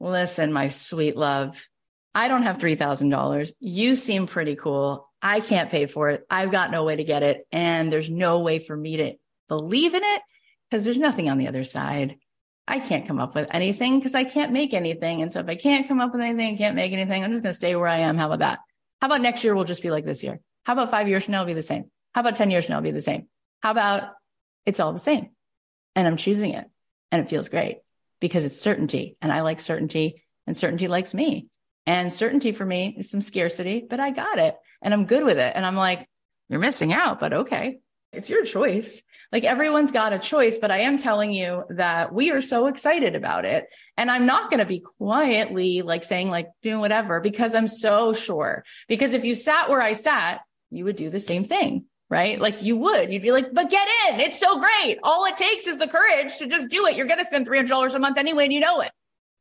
listen, my sweet love, I don't have $3,000. You seem pretty cool. I can't pay for it. I've got no way to get it. And there's no way for me to believe in it because there's nothing on the other side. I can't come up with anything because I can't make anything. And so if I can't come up with anything, can't make anything, I'm just going to stay where I am. How about that? How about next year We'll just be like this year? How about five years from now, it'll be the same? How about 10 years from now, it'll be the same? How about it's all the same? And I'm choosing it and it feels great because it's certainty and I like certainty and certainty likes me. And certainty for me is some scarcity, but I got it and I'm good with it. And I'm like, you're missing out, but okay. It's your choice. Like everyone's got a choice, but I am telling you that we are so excited about it. And I'm not going to be quietly like saying like doing whatever because I'm so sure. Because if you sat where I sat, you would do the same thing, right? Like you would, you'd be like, but get in. It's so great. All it takes is the courage to just do it. You're going to spend $300 a month anyway, and you know it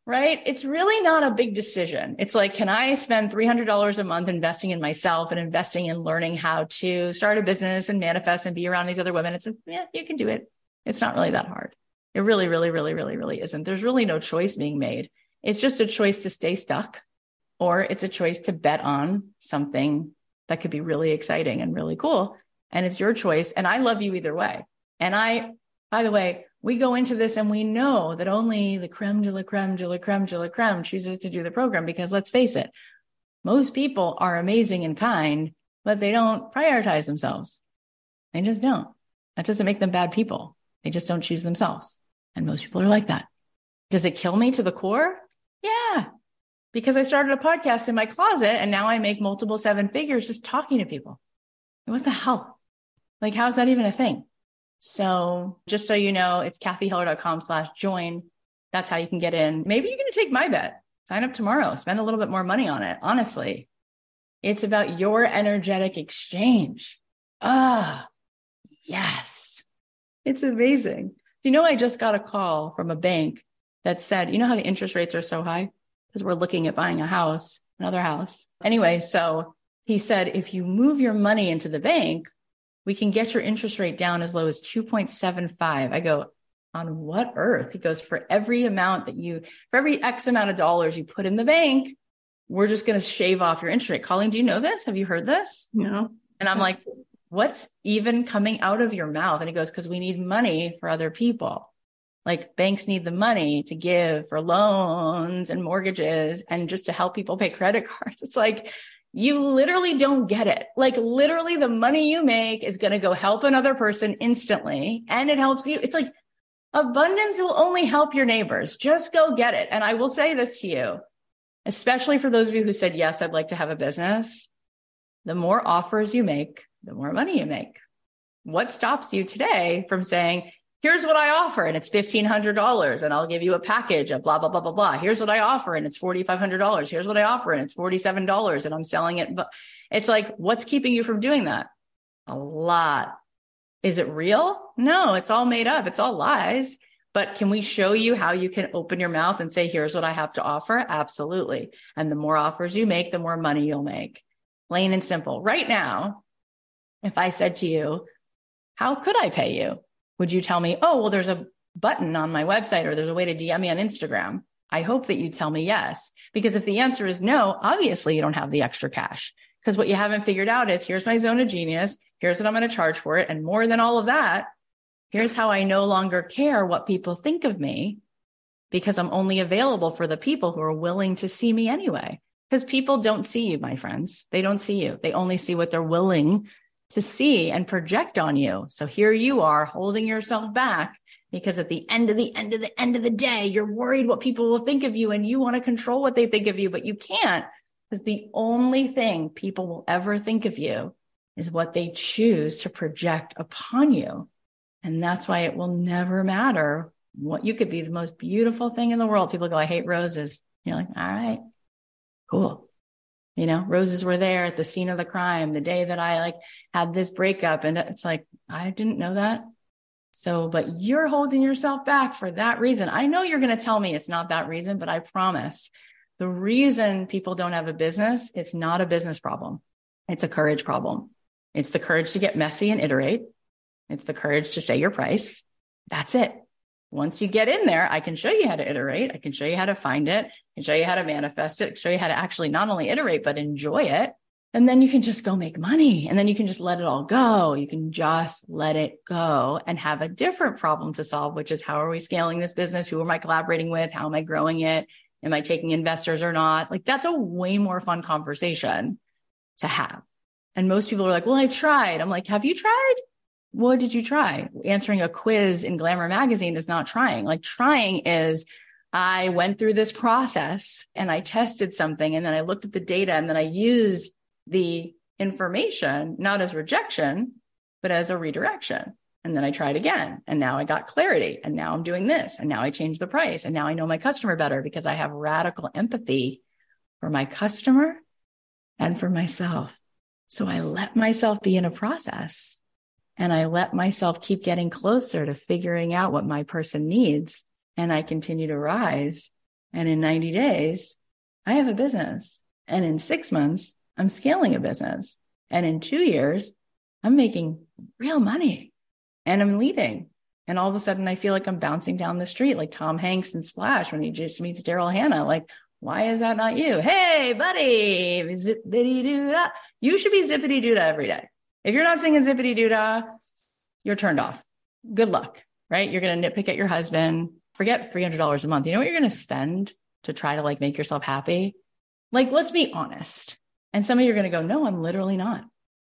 right? It's really not a big decision. It's like, can I spend $300 a month investing in myself and investing in learning how to start a business and manifest and be around these other women? It's a, yeah, you can do it. It's not really that hard. It really, really, really, really, really isn't. There's really no choice being made. It's just a choice to stay stuck or it's a choice to bet on something that could be really exciting and really cool. And it's your choice. And I love you either way. And I, by the way, we go into this and we know that only the creme de la creme de la creme de la creme chooses to do the program because let's face it, most people are amazing and kind, but they don't prioritize themselves. They just don't. That doesn't make them bad people. They just don't choose themselves. And most people are like that. Does it kill me to the core? Yeah. Because I started a podcast in my closet and now I make multiple seven figures just talking to people. What the hell? Like, how's that even a thing? So just so you know, it's cathyheller.com slash join. That's how you can get in. Maybe you're going to take my bet. Sign up tomorrow. Spend a little bit more money on it. Honestly, it's about your energetic exchange. Ah, yes. It's amazing. Do you know, I just got a call from a bank that said, you know how the interest rates are so high? Because we're looking at buying a house, another house. Anyway, so he said, if you move your money into the bank, we can get your interest rate down as low as 2.75. I go, on what earth? He goes, for every amount that you, for every X amount of dollars you put in the bank, we're just going to shave off your interest rate. Colleen, do you know this? Have you heard this? No. And I'm like, what's even coming out of your mouth? And he goes, because we need money for other people. Like banks need the money to give for loans and mortgages and just to help people pay credit (laughs) cards. It's like, you literally don't get it. Like literally the money you make is going to go help another person instantly and it helps you. It's like abundance will only help your neighbors. Just go get it. And I will say this to you, especially for those of you who said, yes, I'd like to have a business. The more offers you make, the more money you make. What stops you today from saying, here's what I offer and it's $1,500 and I'll give you a package of blah, blah, blah, blah, blah. Here's what I offer and it's $4,500. Here's what I offer and it's $47 and I'm selling it. But it's like, what's keeping you from doing that? A lot. Is it real? No, it's all made up. It's all lies. But can we show you how you can open your mouth and say, here's what I have to offer? Absolutely. And the more offers you make, the more money you'll make. Plain and simple. Right now, if I said to you, how could I pay you? Would you tell me, oh, well, there's a button on my website or there's a way to DM me on Instagram? I hope that you tell me yes. Because if the answer is no, obviously you don't have the extra cash. Because what you haven't figured out is here's my zone of genius. Here's what I'm going to charge for it. And more than all of that, here's how I no longer care what people think of me because I'm only available for the people who are willing to see me anyway. Because people don't see you, my friends. They don't see you. They only see what they're willing to see and project on you. So here you are holding yourself back because at the end of the end of the end of the day, you're worried what people will think of you and you want to control what they think of you, but you can't because the only thing people will ever think of you is what they choose to project upon you. And that's why it will never matter what you could be the most beautiful thing in the world. People go, I hate roses. You're like, all right, cool. You know, roses were there at the scene of the crime, the day that I like had this breakup. And it's like, I didn't know that. So, but you're holding yourself back for that reason. I know you're going to tell me it's not that reason, but I promise the reason people don't have a business, it's not a business problem. It's a courage problem. It's the courage to get messy and iterate. It's the courage to say your price. That's it. Once you get in there, I can show you how to iterate. I can show you how to find it. I can show you how to manifest it, show you how to actually not only iterate, but enjoy it. And then you can just go make money and then you can just let it all go. You can just let it go and have a different problem to solve, which is how are we scaling this business? Who am I collaborating with? How am I growing it? Am I taking investors or not? Like that's a way more fun conversation to have. And most people are like, well, I tried. I'm like, have you tried? What did you try? Answering a quiz in Glamour magazine is not trying. Like trying is I went through this process and I tested something and then I looked at the data and then I used the information, not as rejection, but as a redirection. And then I tried again. And now I got clarity. And now I'm doing this. And now I changed the price. And now I know my customer better because I have radical empathy for my customer and for myself. So I let myself be in a process and I let myself keep getting closer to figuring out what my person needs. And I continue to rise. And in 90 days, I have a business. And in six months, I'm scaling a business. And in two years, I'm making real money and I'm leading. And all of a sudden, I feel like I'm bouncing down the street like Tom Hanks in Splash when he just meets Daryl Hannah. Like, why is that not you? Hey, buddy, zippity doo. You should be zippity doo every day. If you're not singing zippity doo da, you're turned off. Good luck, right? You're going to nitpick at your husband. Forget $300 a month. You know what you're going to spend to try to like make yourself happy? Like, let's be honest. And some of you are going to go, no, I'm literally not.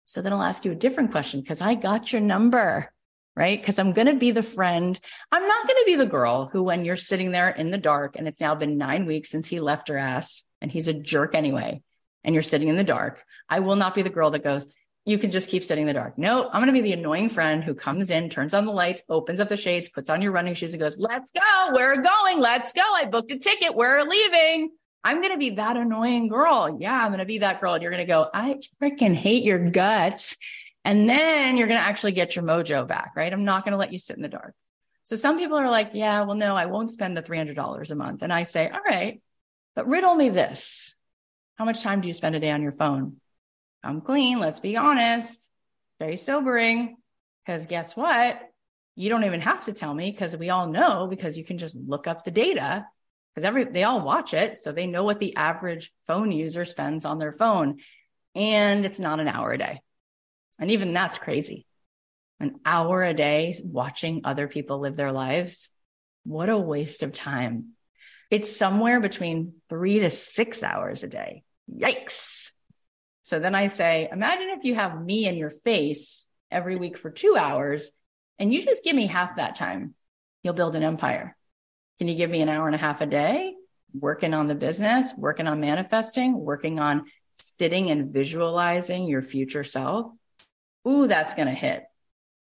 So then I'll ask you a different question because I got your number, right? Because I'm going to be the friend. I'm not going to be the girl who, when you're sitting there in the dark and it's now been nine weeks since he left her ass and he's a jerk anyway, and you're sitting in the dark, I will not be the girl that goes, you can just keep sitting in the dark. No, I'm going to be the annoying friend who comes in, turns on the lights, opens up the shades, puts on your running shoes and goes, let's go. We're going. Let's go. I booked a ticket. We're leaving. I'm going to be that annoying girl. Yeah, I'm going to be that girl. And you're going to go, I freaking hate your guts. And then you're going to actually get your mojo back, right? I'm not going to let you sit in the dark. So some people are like, yeah, well, no, I won't spend the $300 a month. And I say, all right, but riddle me this. How much time do you spend a day on your phone? I'm clean. Let's be honest. Very sobering. Because guess what? You don't even have to tell me because we all know because you can just look up the data because every they all watch it so they know what the average phone user spends on their phone and it's not an hour a day and even that's crazy an hour a day watching other people live their lives what a waste of time it's somewhere between 3 to 6 hours a day yikes so then i say imagine if you have me in your face every week for 2 hours and you just give me half that time you'll build an empire can you give me an hour and a half a day working on the business, working on manifesting, working on sitting and visualizing your future self? Ooh, that's going to hit.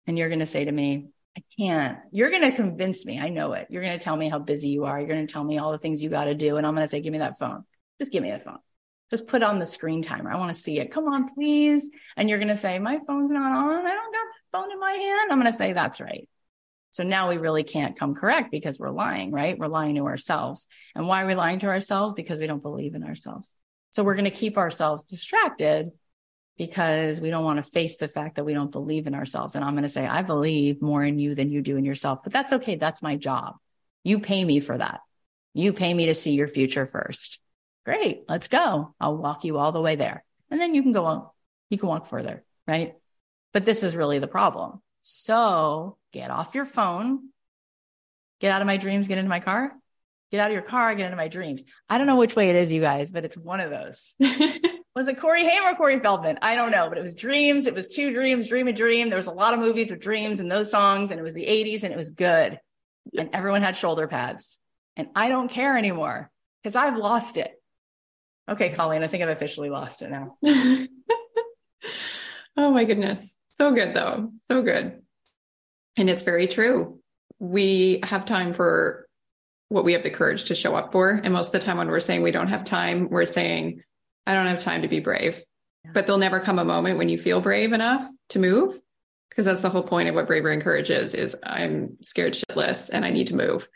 And you're going to say to me, I can't. You're going to convince me. I know it. You're going to tell me how busy you are. You're going to tell me all the things you got to do. And I'm going to say, give me that phone. Just give me that phone. Just put on the screen timer. I want to see it. Come on, please. And you're going to say, my phone's not on. I don't got the phone in my hand. I'm going to say, that's right. So now we really can't come correct because we're lying, right? We're lying to ourselves. And why are we lying to ourselves? Because we don't believe in ourselves. So we're going to keep ourselves distracted because we don't want to face the fact that we don't believe in ourselves. And I'm going to say, I believe more in you than you do in yourself, but that's okay. That's my job. You pay me for that. You pay me to see your future first. Great. Let's go. I'll walk you all the way there. And then you can go on. You can walk further, right? But this is really the problem. So get off your phone, get out of my dreams, get into my car, get out of your car, get into my dreams. I don't know which way it is, you guys, but it's one of those. (laughs) was it Corey Haim or Corey Feldman? I don't know, but it was dreams. It was two dreams, dream a dream. There was a lot of movies with dreams and those songs, and it was the 80s and it was good. Yes. And everyone had shoulder pads. And I don't care anymore because I've lost it. Okay, Colleen, I think I've officially lost it now. (laughs) oh my goodness. So good though. So good. And it's very true. We have time for what we have the courage to show up for. And most of the time when we're saying we don't have time, we're saying, I don't have time to be brave. Yeah. But there'll never come a moment when you feel brave enough to move. Because that's the whole point of what bravery and courage is, is I'm scared shitless and I need to move.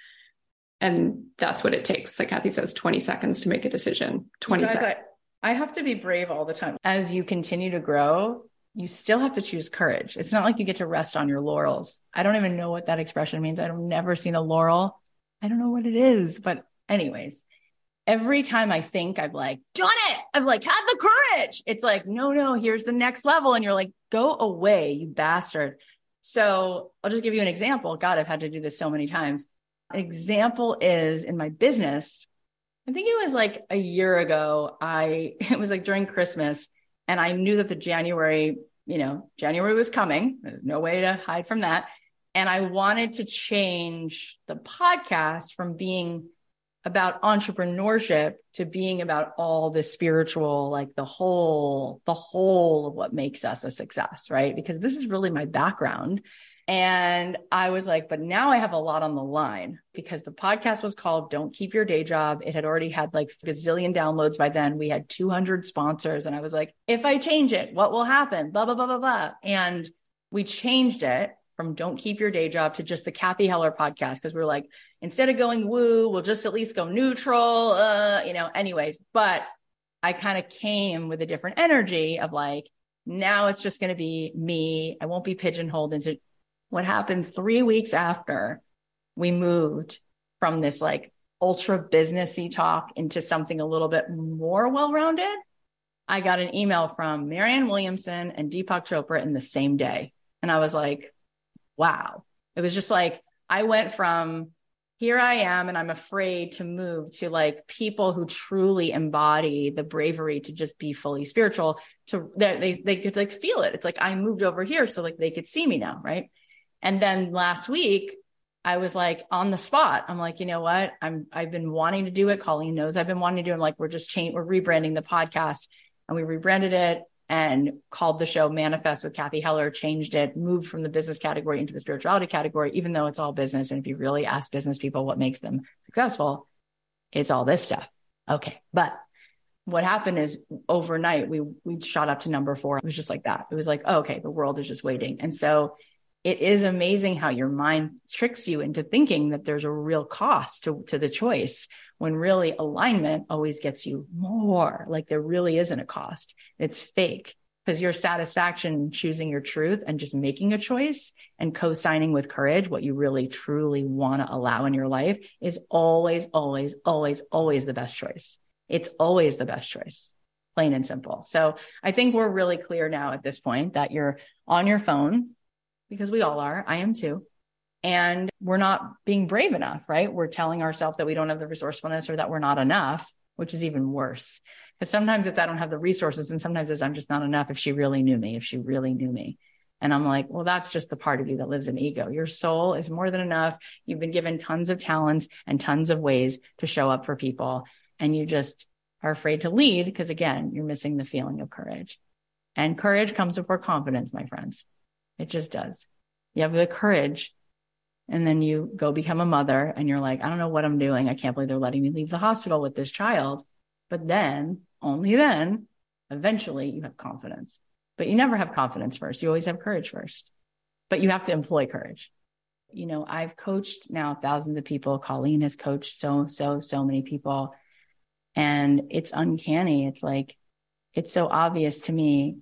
And that's what it takes. Like Cathy says, 20 seconds to make a decision. 20 guys, seconds. I, I have to be brave all the time. As you continue to grow, you still have to choose courage. It's not like you get to rest on your laurels. I don't even know what that expression means. I've never seen a laurel. I don't know what it is, but anyways, every time I think I've like done it, I've like had the courage. It's like, no, no, here's the next level. And you're like, go away, you bastard. So I'll just give you an example. God, I've had to do this so many times. Example is in my business. I think it was like a year ago. I, (laughs) it was like during Christmas and I knew that the January, you know, January was coming. No way to hide from that. And I wanted to change the podcast from being about entrepreneurship to being about all the spiritual, like the whole, the whole of what makes us a success, right? Because this is really my background. And I was like, but now I have a lot on the line because the podcast was called Don't Keep Your Day Job. It had already had like a zillion downloads by then. We had 200 sponsors. And I was like, if I change it, what will happen? Blah, blah, blah, blah, blah. And we changed it from Don't Keep Your Day Job to just the Cathy Heller podcast because we are like, instead of going woo, we'll just at least go neutral, uh, you know, anyways. But I kind of came with a different energy of like, now it's just going to be me. I won't be pigeonholed into what happened three weeks after we moved from this like ultra businessy talk into something a little bit more well rounded. I got an email from Marianne Williamson and Deepak Chopra in the same day. And I was like, wow. It was just like, I went from here I am and I'm afraid to move to like people who truly embody the bravery to just be fully spiritual to they, they could like feel it. It's like I moved over here so like they could see me now. Right. And then last week I was like on the spot. I'm like, you know what? I'm, I've been wanting to do it. Colleen knows I've been wanting to do it. I'm like, we're just changing, we're rebranding the podcast and we rebranded it and called the show Manifest with Cathy Heller, changed it, moved from the business category into the spirituality category, even though it's all business. And if you really ask business people what makes them successful, it's all this stuff. Okay. But what happened is overnight we we shot up to number four. It was just like that. It was like, oh, okay, the world is just waiting. And so it is amazing how your mind tricks you into thinking that there's a real cost to, to the choice when really alignment always gets you more. Like there really isn't a cost. It's fake because your satisfaction choosing your truth and just making a choice and co-signing with courage what you really truly want to allow in your life is always always always always the best choice it's always the best choice plain and simple so i think we're really clear now at this point that you're on your phone because we all are. I am too. And we're not being brave enough, right? We're telling ourselves that we don't have the resourcefulness or that we're not enough, which is even worse. Because sometimes it's I don't have the resources, and sometimes it's I'm just not enough if she really knew me, if she really knew me. And I'm like, well, that's just the part of you that lives in ego. Your soul is more than enough. You've been given tons of talents and tons of ways to show up for people. And you just are afraid to lead because, again, you're missing the feeling of courage. And courage comes before confidence, my friends. It just does. You have the courage and then you go become a mother and you're like, I don't know what I'm doing. I can't believe they're letting me leave the hospital with this child. But then, only then, eventually you have confidence. But you never have confidence first. You always have courage first. But you have to employ courage. You know, I've coached now thousands of people. Colleen has coached so, so, so many people. And it's uncanny. It's like, it's so obvious to me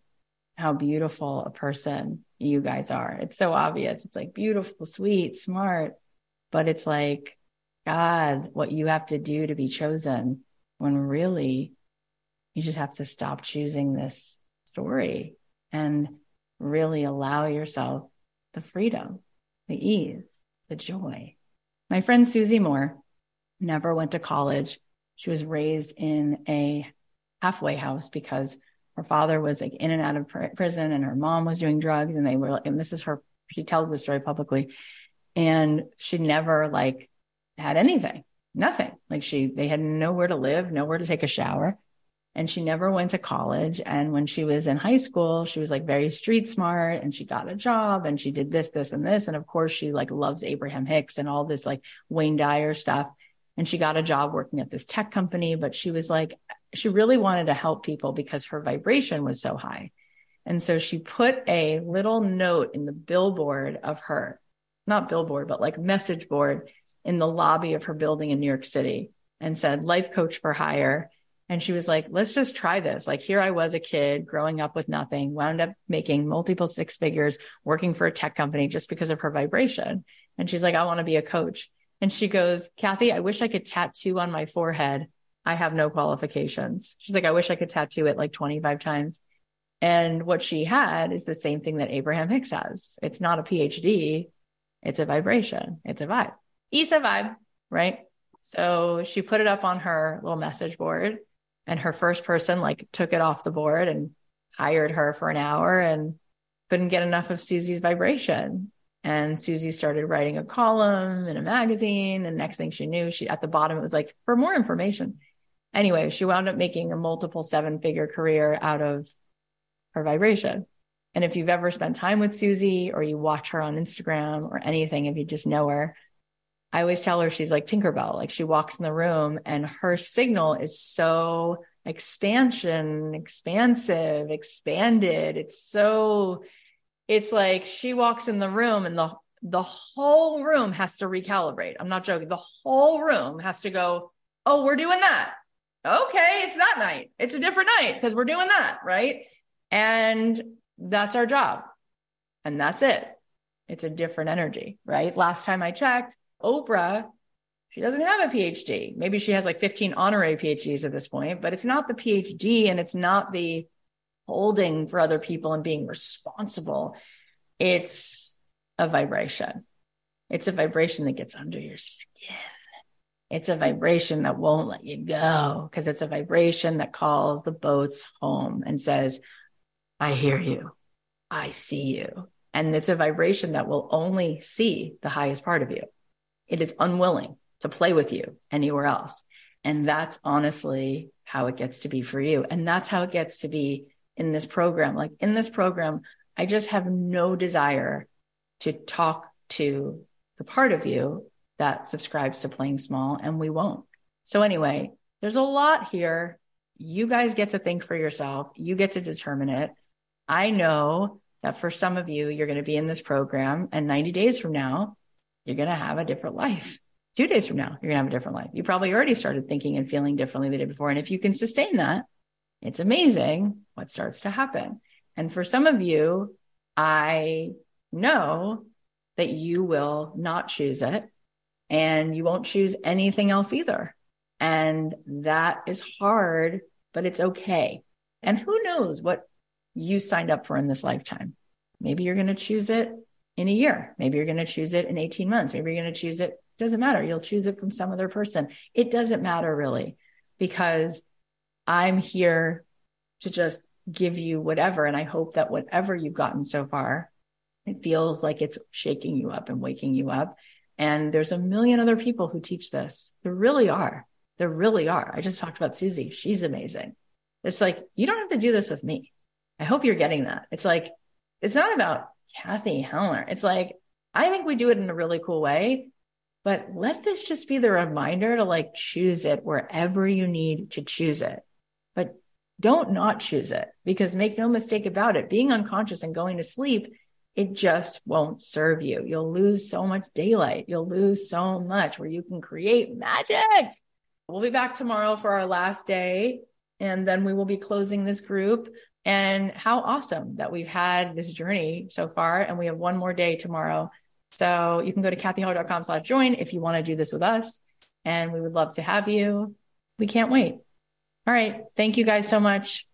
how beautiful a person you guys are. It's so obvious. It's like beautiful, sweet, smart, but it's like, God, what you have to do to be chosen when really you just have to stop choosing this story. And really allow yourself the freedom, the ease, the joy. My friend Susie Moore never went to college. She was raised in a halfway house because her father was like in and out of pr- prison and her mom was doing drugs and they were like, and this is her, she tells this story publicly and she never like had anything, nothing. Like she, they had nowhere to live, nowhere to take a shower and she never went to college. And when she was in high school, she was like very street smart and she got a job and she did this, this, and this. And of course, she like loves Abraham Hicks and all this like Wayne Dyer stuff. And she got a job working at this tech company, but she was like, she really wanted to help people because her vibration was so high. And so she put a little note in the billboard of her, not billboard, but like message board in the lobby of her building in New York City and said, life coach for hire and she was like, let's just try this. Like, here I was a kid growing up with nothing, wound up making multiple six figures, working for a tech company just because of her vibration. And she's like, I want to be a coach. And she goes, Cathy, I wish I could tattoo on my forehead. I have no qualifications. She's like, I wish I could tattoo it like 25 times. And what she had is the same thing that Abraham Hicks has. It's not a PhD. It's a vibration. It's a vibe. It's a vibe, right? So she put it up on her little message board and her first person like took it off the board and hired her for an hour and couldn't get enough of Susie's vibration. And Susie started writing a column in a magazine. And next thing she knew, she at the bottom, it was like, for more information. Anyway, she wound up making a multiple seven figure career out of her vibration. And if you've ever spent time with Susie or you watch her on Instagram or anything, if you just know her, I always tell her she's like Tinkerbell. Like she walks in the room and her signal is so expansion, expansive, expanded. It's so, it's like she walks in the room and the, the whole room has to recalibrate. I'm not joking. The whole room has to go, Oh, we're doing that. Okay. It's that night. It's a different night because we're doing that. Right. And that's our job. And that's it. It's a different energy. Right. Last time I checked, Oprah, she doesn't have a PhD. Maybe she has like 15 honorary PhDs at this point, but it's not the PhD and it's not the holding for other people and being responsible. It's a vibration. It's a vibration that gets under your skin. It's a vibration that won't let you go because it's a vibration that calls the boats home and says, I hear you. I see you. And it's a vibration that will only see the highest part of you. It is unwilling to play with you anywhere else. And that's honestly how it gets to be for you. And that's how it gets to be in this program. Like in this program, I just have no desire to talk to the part of you that subscribes to playing small and we won't. So anyway, there's a lot here. You guys get to think for yourself. You get to determine it. I know that for some of you, you're going to be in this program and 90 days from now, you're going to have a different life. Two days from now, you're going to have a different life. You probably already started thinking and feeling differently the day before. And if you can sustain that, it's amazing what starts to happen. And for some of you, I know that you will not choose it and you won't choose anything else either. And that is hard, but it's okay. And who knows what you signed up for in this lifetime? Maybe you're going to choose it in a year. Maybe you're going to choose it in 18 months. Maybe you're going to choose it. it. Doesn't matter. You'll choose it from some other person. It doesn't matter really because I'm here to just give you whatever. And I hope that whatever you've gotten so far, it feels like it's shaking you up and waking you up. And there's a million other people who teach this. There really are. There really are. I just talked about Susie. She's amazing. It's like, you don't have to do this with me. I hope you're getting that. It's like, it's not about Cathy Heller. It's like, I think we do it in a really cool way, but let this just be the reminder to like choose it wherever you need to choose it. But don't not choose it because make no mistake about it, being unconscious and going to sleep, it just won't serve you. You'll lose so much daylight. You'll lose so much where you can create magic. We'll be back tomorrow for our last day. And then we will be closing this group and how awesome that we've had this journey so far. And we have one more day tomorrow. So you can go to cathyheller.com slash join if you want to do this with us. And we would love to have you. We can't wait. All right. Thank you guys so much.